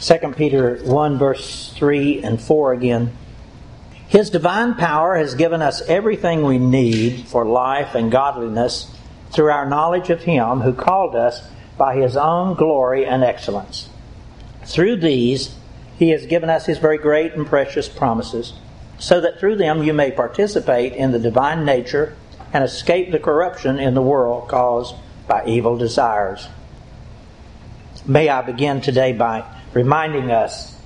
2 Peter 1, verse 3 and 4 again. His divine power has given us everything we need for life and godliness through our knowledge of Him who called us by His own glory and excellence. Through these, He has given us His very great and precious promises, so that through them you may participate in the divine nature and escape the corruption in the world caused by evil desires. May I begin today by reminding us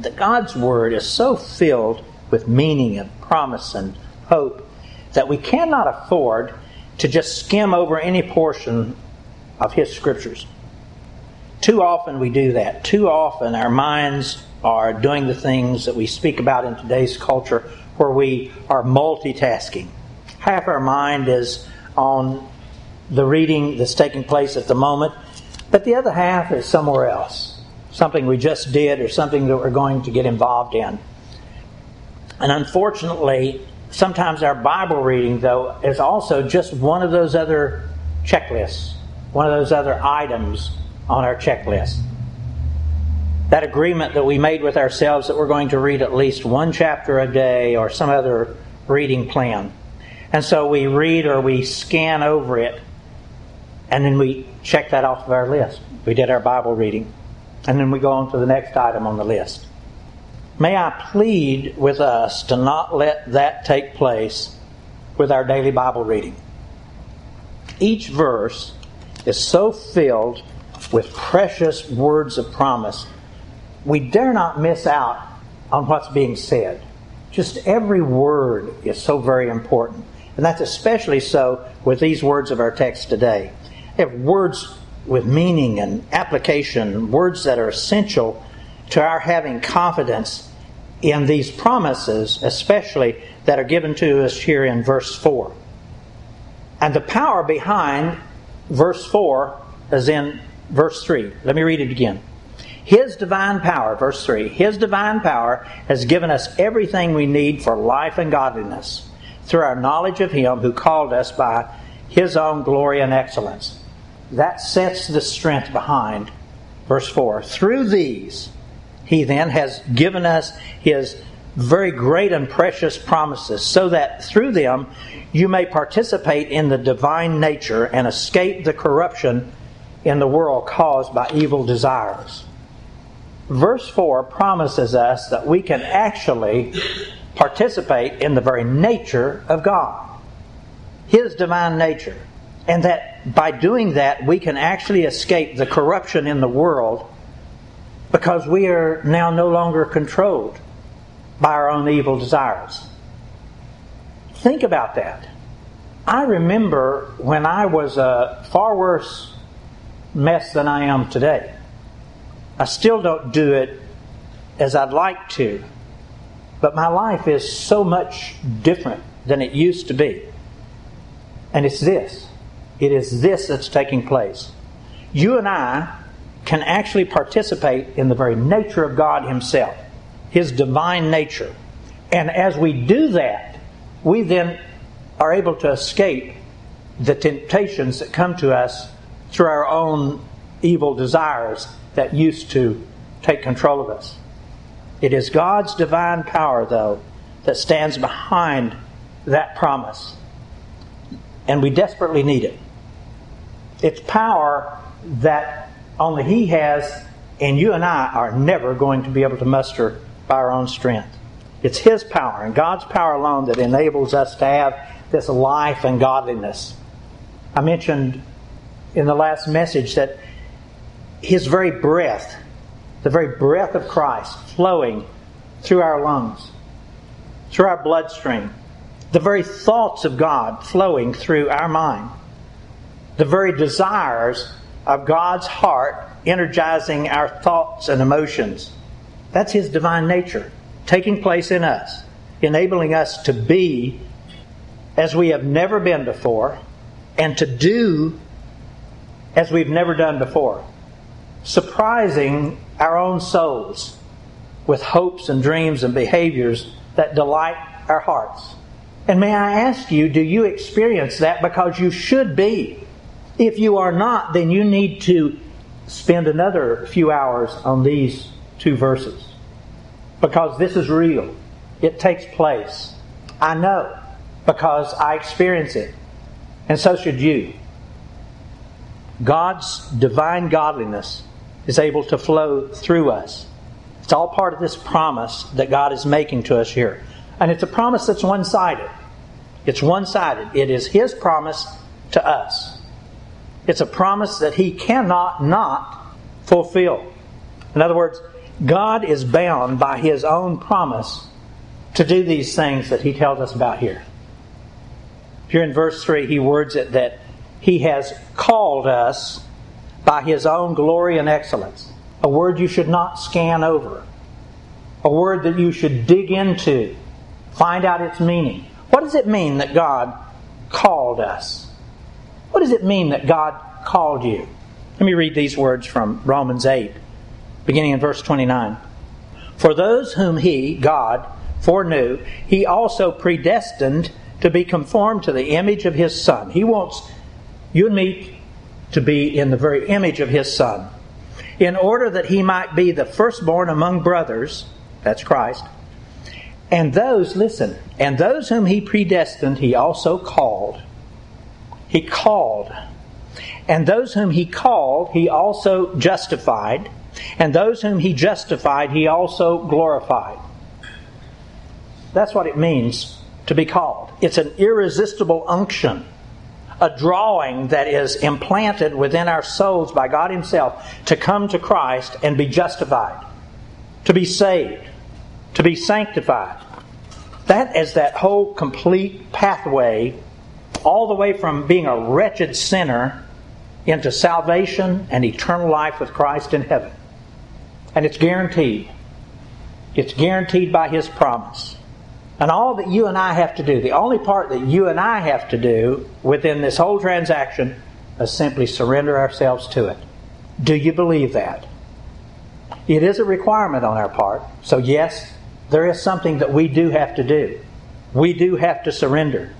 that God's Word is so filled with meaning and promise and hope that we cannot afford to just skim over any portion of His Scriptures. Too often we do that. Too often our minds are doing the things that we speak about in today's culture where we are multitasking. Half our mind is on the reading that's taking place at the moment, but the other half is somewhere else. Something we just did or something that we're going to get involved in. And unfortunately, sometimes our Bible reading, though, is also just one of those other checklists, one of those other items on our checklist. That agreement that we made with ourselves that we're going to read at least one chapter a day or some other reading plan. And so we read or we scan over it and then we check that off of our list. We did our Bible reading. And then we go on to the next item on the list. May I plead with us to not let that take place with our daily Bible reading. Each verse is so filled with precious words of promise, we dare not miss out on what's being said. Just every word is so very important. And that's especially so with these words of our text today. They have words with meaning and application, words that are essential to our having confidence in these promises, especially that are given to us here in verse 4. And the power behind verse 4 is in verse 3. Let me read it again. His divine power, verse 3, His divine power has given us everything we need for life and godliness through our knowledge of Him who called us by His own glory and excellence. That sets the strength behind verse 4. Through these, He then has given us His very great and precious promises, so that through them you may participate in the divine nature and escape the corruption in the world caused by evil desires. Verse 4 promises us that we can actually participate in the very nature of God, His divine nature, and that by doing that we can actually escape the corruption in the world because we are now no longer controlled by our own evil desires. Think about that. I remember when I was a far worse mess than I am today. I still don't do it as I'd like to, but my life is so much different than it used to be. And it's this it is this that's taking place. You and I can actually participate in the very nature of God Himself, His divine nature. And as we do that, we then are able to escape the temptations that come to us through our own evil desires that used to take control of us. It is God's divine power, though, that stands behind that promise. And we desperately need it. It's power that only He has, and you and I are never going to be able to muster by our own strength. It's His power and God's power alone that enables us to have this life and godliness. I mentioned in the last message that His very breath, the very breath of Christ flowing through our lungs, through our bloodstream, the very thoughts of God flowing through our mind, the very desires of God's heart energizing our thoughts and emotions. That's His divine nature taking place in us, enabling us to be as we have never been before and to do as we've never done before, surprising our own souls with hopes and dreams and behaviors that delight our hearts. And may I ask you, do you experience that because you should be? If you are not, then you need to spend another few hours on these two verses because this is real. It takes place. I know because I experience it. And so should you. God's divine godliness is able to flow through us. It's all part of this promise that God is making to us here. And it's a promise that's one sided. It's one sided. It is His promise to us. It's a promise that He cannot not fulfill. In other words, God is bound by His own promise to do these things that He tells us about here. Here in verse 3, He words it that He has called us by His own glory and excellence. A word you should not scan over. A word that you should dig into, find out its meaning. What does it mean that God called us? What does it mean that God called you? Let me read these words from Romans 8, beginning in verse 29. For those whom He, God, foreknew, He also predestined to be conformed to the image of His Son. He wants you and me to be in the very image of His Son, in order that He might be the firstborn among brothers, that's Christ. And those, listen, and those whom He predestined, He also called. He called. And those whom he called, he also justified. And those whom he justified, he also glorified. That's what it means to be called. It's an irresistible unction, a drawing that is implanted within our souls by God Himself to come to Christ and be justified, to be saved, to be sanctified. That is that whole complete pathway, all the way from being a wretched sinner into salvation and eternal life with Christ in heaven. And it's guaranteed. It's guaranteed by His promise. And all that you and I have to do, the only part that you and I have to do within this whole transaction is simply surrender ourselves to it. Do you believe that? It is a requirement on our part. So, yes, there is something that we do have to do. We do have to surrender.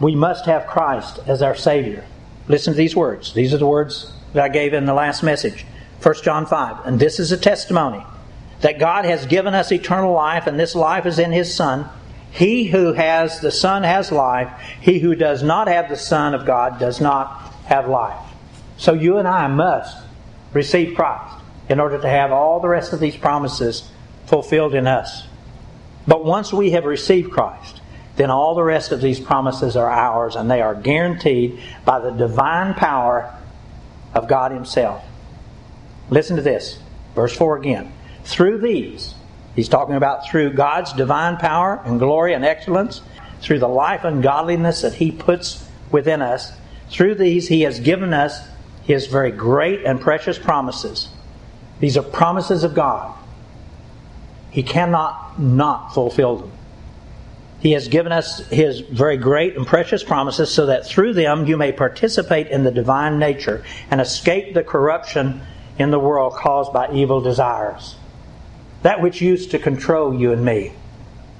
We must have Christ as our Savior. Listen to these words. These are the words that I gave in the last message. 1 John 5. And this is a testimony that God has given us eternal life, and this life is in His Son. He who has the Son has life. He who does not have the Son of God does not have life. So you and I must receive Christ in order to have all the rest of these promises fulfilled in us. But once we have received Christ, then all the rest of these promises are ours and they are guaranteed by the divine power of God Himself. Listen to this. Verse 4 again. Through these, He's talking about through God's divine power and glory and excellence, through the life and godliness that He puts within us, through these He has given us His very great and precious promises. These are promises of God. He cannot not fulfill them. He has given us His very great and precious promises so that through them you may participate in the divine nature and escape the corruption in the world caused by evil desires. That which used to control you and me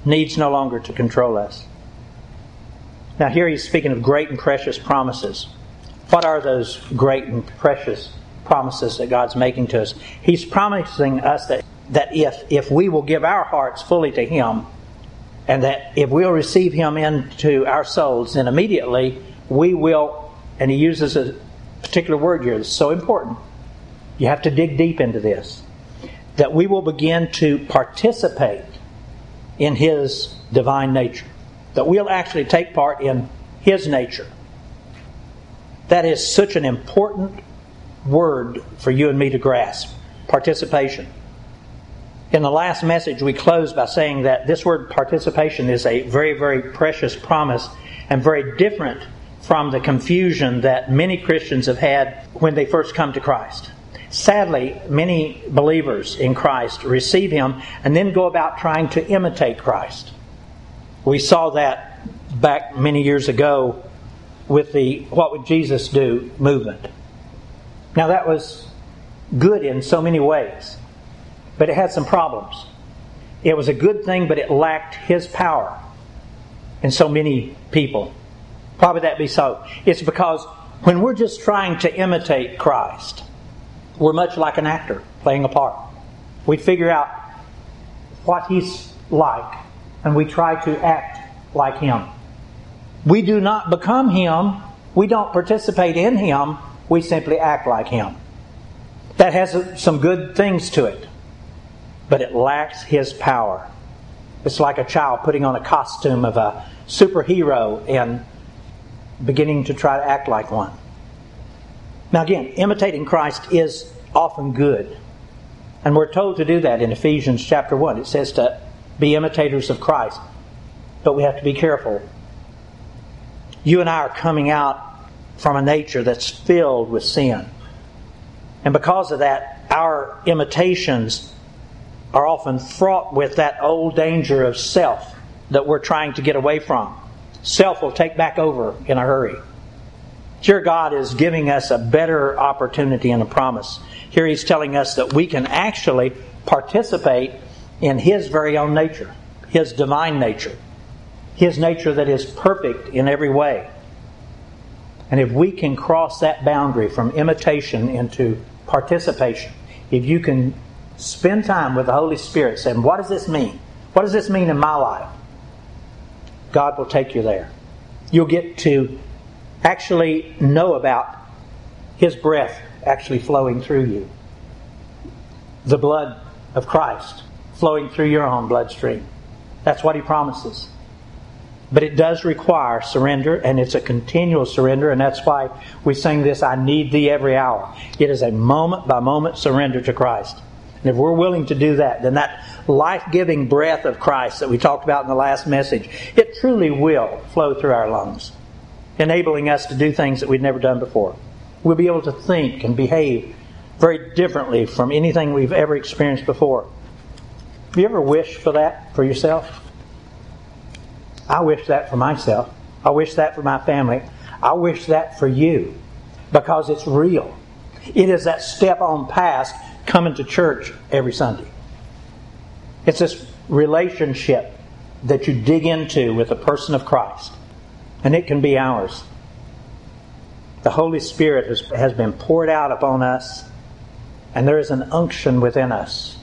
needs no longer to control us. Now, here he's speaking of great and precious promises. What are those great and precious promises that God's making to us? He's promising us that, that if, if we will give our hearts fully to Him, and that if we'll receive Him into our souls, then immediately we will, and He uses a particular word here that's so important. You have to dig deep into this. That we will begin to participate in His divine nature. That we'll actually take part in His nature. That is such an important word for you and me to grasp participation. In the last message, we closed by saying that this word participation is a very, very precious promise and very different from the confusion that many Christians have had when they first come to Christ. Sadly, many believers in Christ receive Him and then go about trying to imitate Christ. We saw that back many years ago with the What Would Jesus Do movement. Now, that was good in so many ways but it had some problems. It was a good thing, but it lacked His power in so many people. Why would that be so? It's because when we're just trying to imitate Christ, we're much like an actor playing a part. We figure out what he's like and we try to act like him. We do not become him. We don't participate in him. We simply act like him. That has some good things to it, but it lacks his power. It's like a child putting on a costume of a superhero and beginning to try to act like one. Now, again, imitating Christ is often good. And we're told to do that in Ephesians chapter 1. It says to be imitators of Christ. But we have to be careful. You and I are coming out from a nature that's filled with sin. And because of that, our imitations are often fraught with that old danger of self that we're trying to get away from. Self will take back over in a hurry. Here, God is giving us a better opportunity and a promise. Here, He's telling us that we can actually participate in His very own nature, His divine nature, His nature that is perfect in every way. And if we can cross that boundary from imitation into participation, if you can spend time with the Holy Spirit saying, What does this mean? What does this mean in my life? God will take you there. You'll get to actually know about His breath actually flowing through you, the blood of Christ flowing through your own bloodstream. That's what He promises. But it does require surrender, and it's a continual surrender, and that's why we sing this I need thee every hour. It is a moment by moment surrender to Christ. And if we're willing to do that, then that life giving breath of Christ that we talked about in the last message, it truly will flow through our lungs enabling us to do things that we've never done before. We'll be able to think and behave very differently from anything we've ever experienced before. Have you ever wished for that for yourself? I wish that for myself. I wish that for my family. I wish that for you because it's real. It is that step on past coming to church every Sunday. It's this relationship that you dig into with the person of Christ and it can be ours. The Holy Spirit has, has been poured out upon us, and there is an unction within us.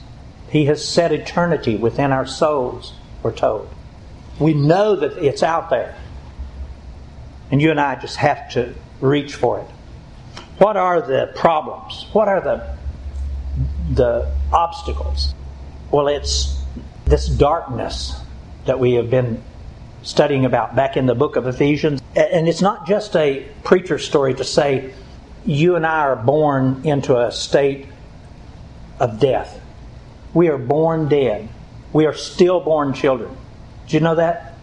He has set eternity within our souls, we're told. We know that it's out there. And you and I just have to reach for it. What are the problems? What are the, the obstacles? Well, it's this darkness that we have been studying about back in the book of Ephesians. And it's not just a preacher story to say you and I are born into a state of death. We are born dead. We are stillborn children. Did you know that?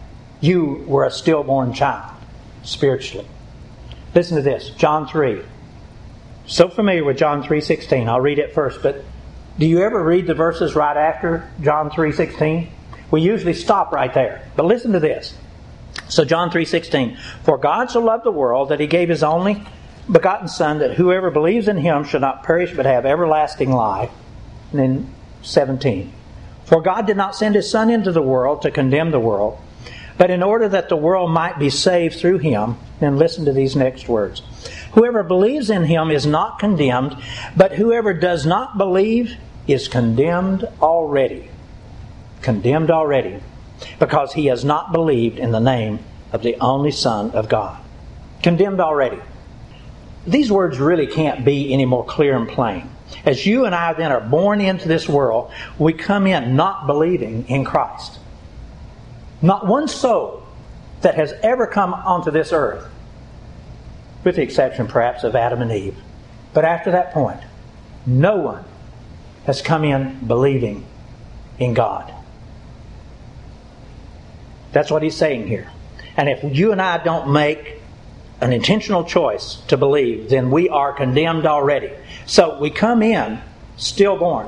You were a stillborn child, spiritually. Listen to this, John 3. So familiar with John 3:16. I'll read it first, but do you ever read the verses right after John 3:16? We usually stop right there. But listen to this. So John 3:16, "For God so loved the world that he gave his only begotten son that whoever believes in him should not perish but have everlasting life." And then 17, "For God did not send his son into the world to condemn the world, but in order that the world might be saved through him." Then listen to these next words. Whoever believes in him is not condemned, but whoever does not believe is condemned already condemned already because he has not believed in the name of the only Son of God. Condemned already. These words really can't be any more clear and plain. As you and I then are born into this world, we come in not believing in Christ. Not one soul that has ever come onto this earth, with the exception perhaps of Adam and Eve. But after that point, no one has come in believing in God. That's what he's saying here. And if you and I don't make an intentional choice to believe, then we are condemned already. So we come in stillborn.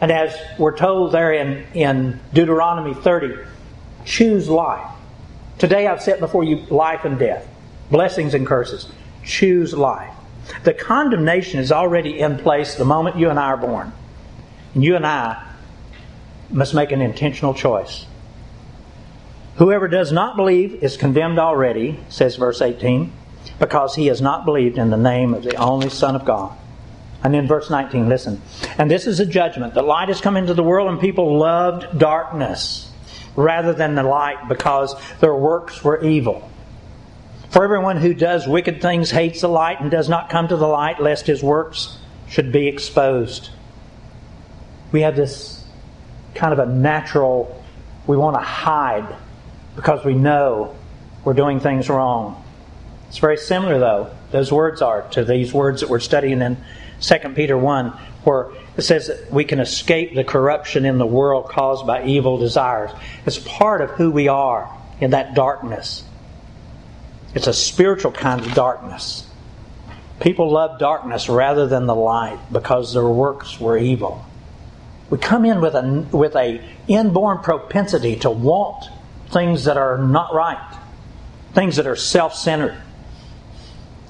And as we're told there in, in Deuteronomy 30, choose life. Today I've set before you life and death, blessings and curses. Choose life. The condemnation is already in place the moment you and I are born. And you and I must make an intentional choice. Whoever does not believe is condemned already, says verse 18, because he has not believed in the name of the only Son of God. And then verse 19, listen. And this is a judgment. The light has come into the world, and people loved darkness rather than the light because their works were evil. For everyone who does wicked things hates the light and does not come to the light, lest his works should be exposed. We have this kind of a natural, we want to hide because we know we're doing things wrong. It's very similar, though, those words are, to these words that we're studying in 2 Peter 1, where it says that we can escape the corruption in the world caused by evil desires. It's part of who we are in that darkness. It's a spiritual kind of darkness. People love darkness rather than the light because their works were evil. We come in with a with a inborn propensity to want things that are not right, things that are self-centered.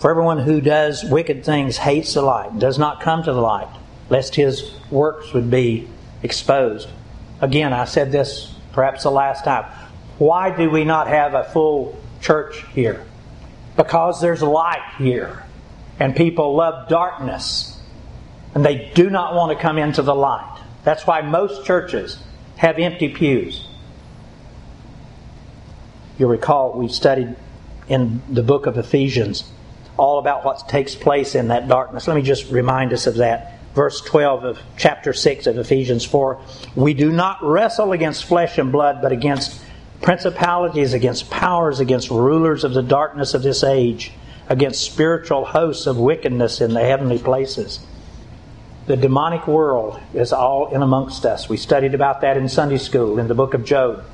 For everyone who does wicked things hates the light, does not come to the light, lest his works would be exposed. Again, I said this perhaps the last time. Why do we not have a full church here? Because there's light here. And people love darkness. And they do not want to come into the light. That's why most churches have empty pews. You'll recall we studied in the book of Ephesians all about what takes place in that darkness. Let me just remind us of that. Verse 12 of chapter 6 of Ephesians 4 We do not wrestle against flesh and blood, but against principalities, against powers, against rulers of the darkness of this age, against spiritual hosts of wickedness in the heavenly places. The demonic world is all in amongst us. We studied about that in Sunday school in the book of Job.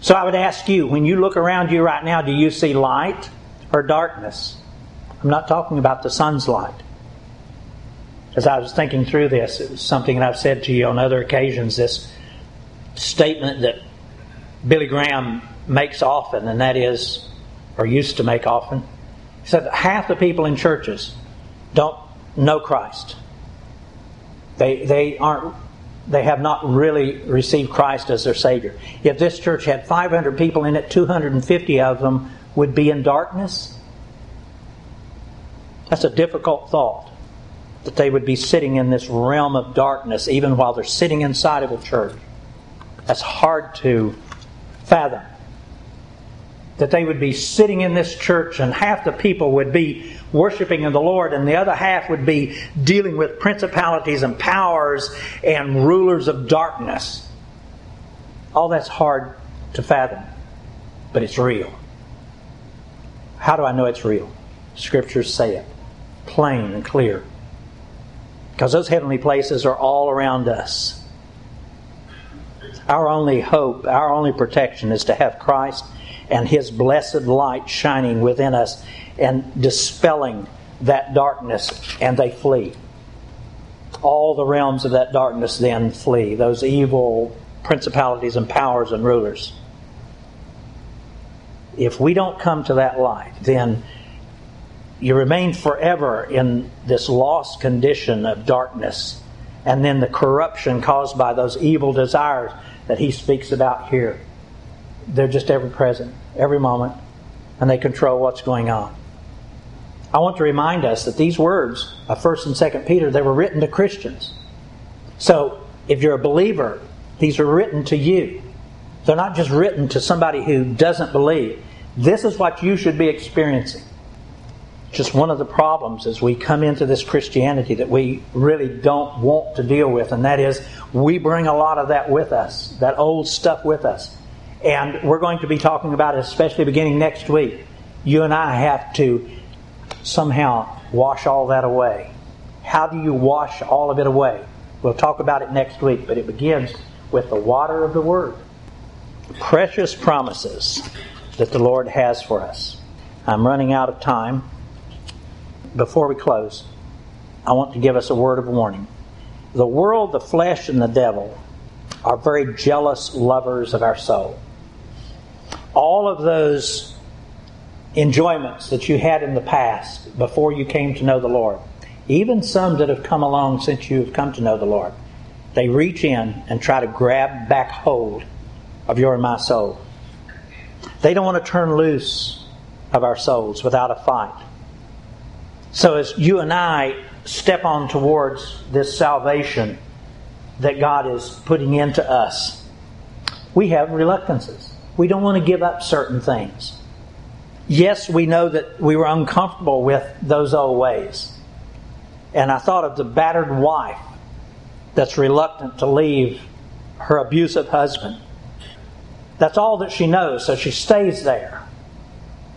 So I would ask you, when you look around you right now, do you see light or darkness? I'm not talking about the sun's light. As I was thinking through this, it was something that I've said to you on other occasions this statement that Billy Graham makes often, and that is, or used to make often. He said half the people in churches don't know Christ. They, they aren't they have not really received Christ as their Savior. If this church had 500 people in it, 250 of them would be in darkness. That's a difficult thought that they would be sitting in this realm of darkness even while they're sitting inside of a church. That's hard to fathom. That they would be sitting in this church and half the people would be worshiping in the Lord and the other half would be dealing with principalities and powers and rulers of darkness. All that's hard to fathom, but it's real. How do I know it's real? Scriptures say it plain and clear. Because those heavenly places are all around us. Our only hope, our only protection is to have Christ and His blessed light shining within us and dispelling that darkness, and they flee. All the realms of that darkness then flee, those evil principalities and powers and rulers. If we don't come to that light, then you remain forever in this lost condition of darkness and then the corruption caused by those evil desires that he speaks about here. They're just ever present, every moment, and they control what's going on. I want to remind us that these words of 1st and 2nd Peter, they were written to Christians. So, if you're a believer, these are written to you. They're not just written to somebody who doesn't believe. This is what you should be experiencing just one of the problems as we come into this Christianity that we really don't want to deal with, and that is we bring a lot of that with us, that old stuff with us. And we're going to be talking about it, especially beginning next week. You and I have to somehow wash all that away. How do you wash all of it away? We'll talk about it next week, but it begins with the water of the Word. Precious promises that the Lord has for us. I'm running out of time before we close, I want to give us a word of warning. The world, the flesh, and the devil are very jealous lovers of our soul. All of those enjoyments that you had in the past before you came to know the Lord, even some that have come along since you have come to know the Lord, they reach in and try to grab back hold of your and my soul. They don't want to turn loose of our souls without a fight. So as you and I step on towards this salvation that God is putting into us, we have reluctances. We don't want to give up certain things. Yes, we know that we were uncomfortable with those old ways. And I thought of the battered wife that's reluctant to leave her abusive husband. That's all that she knows, so she stays there.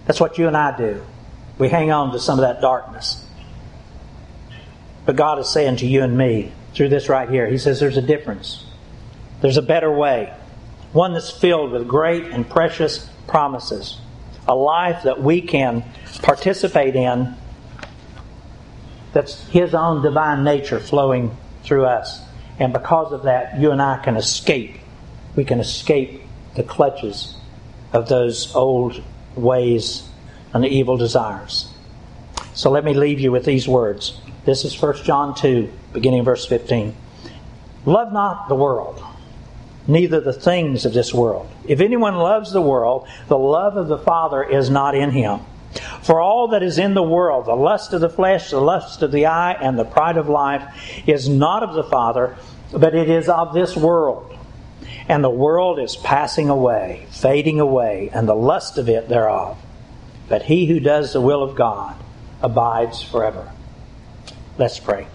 That's what you and I do. We hang on to some of that darkness. But God is saying to you and me through this right here, He says there's a difference. There's a better way. One that's filled with great and precious promises. A life that we can participate in that's His own divine nature flowing through us. And because of that, you and I can escape. We can escape the clutches of those old ways and the evil desires. So let me leave you with these words. This is 1 John 2, beginning verse 15. Love not the world, neither the things of this world. If anyone loves the world, the love of the Father is not in him. For all that is in the world, the lust of the flesh, the lust of the eye, and the pride of life, is not of the Father, but it is of this world. And the world is passing away, fading away, and the lust of it thereof. But he who does the will of God abides forever. Let's pray.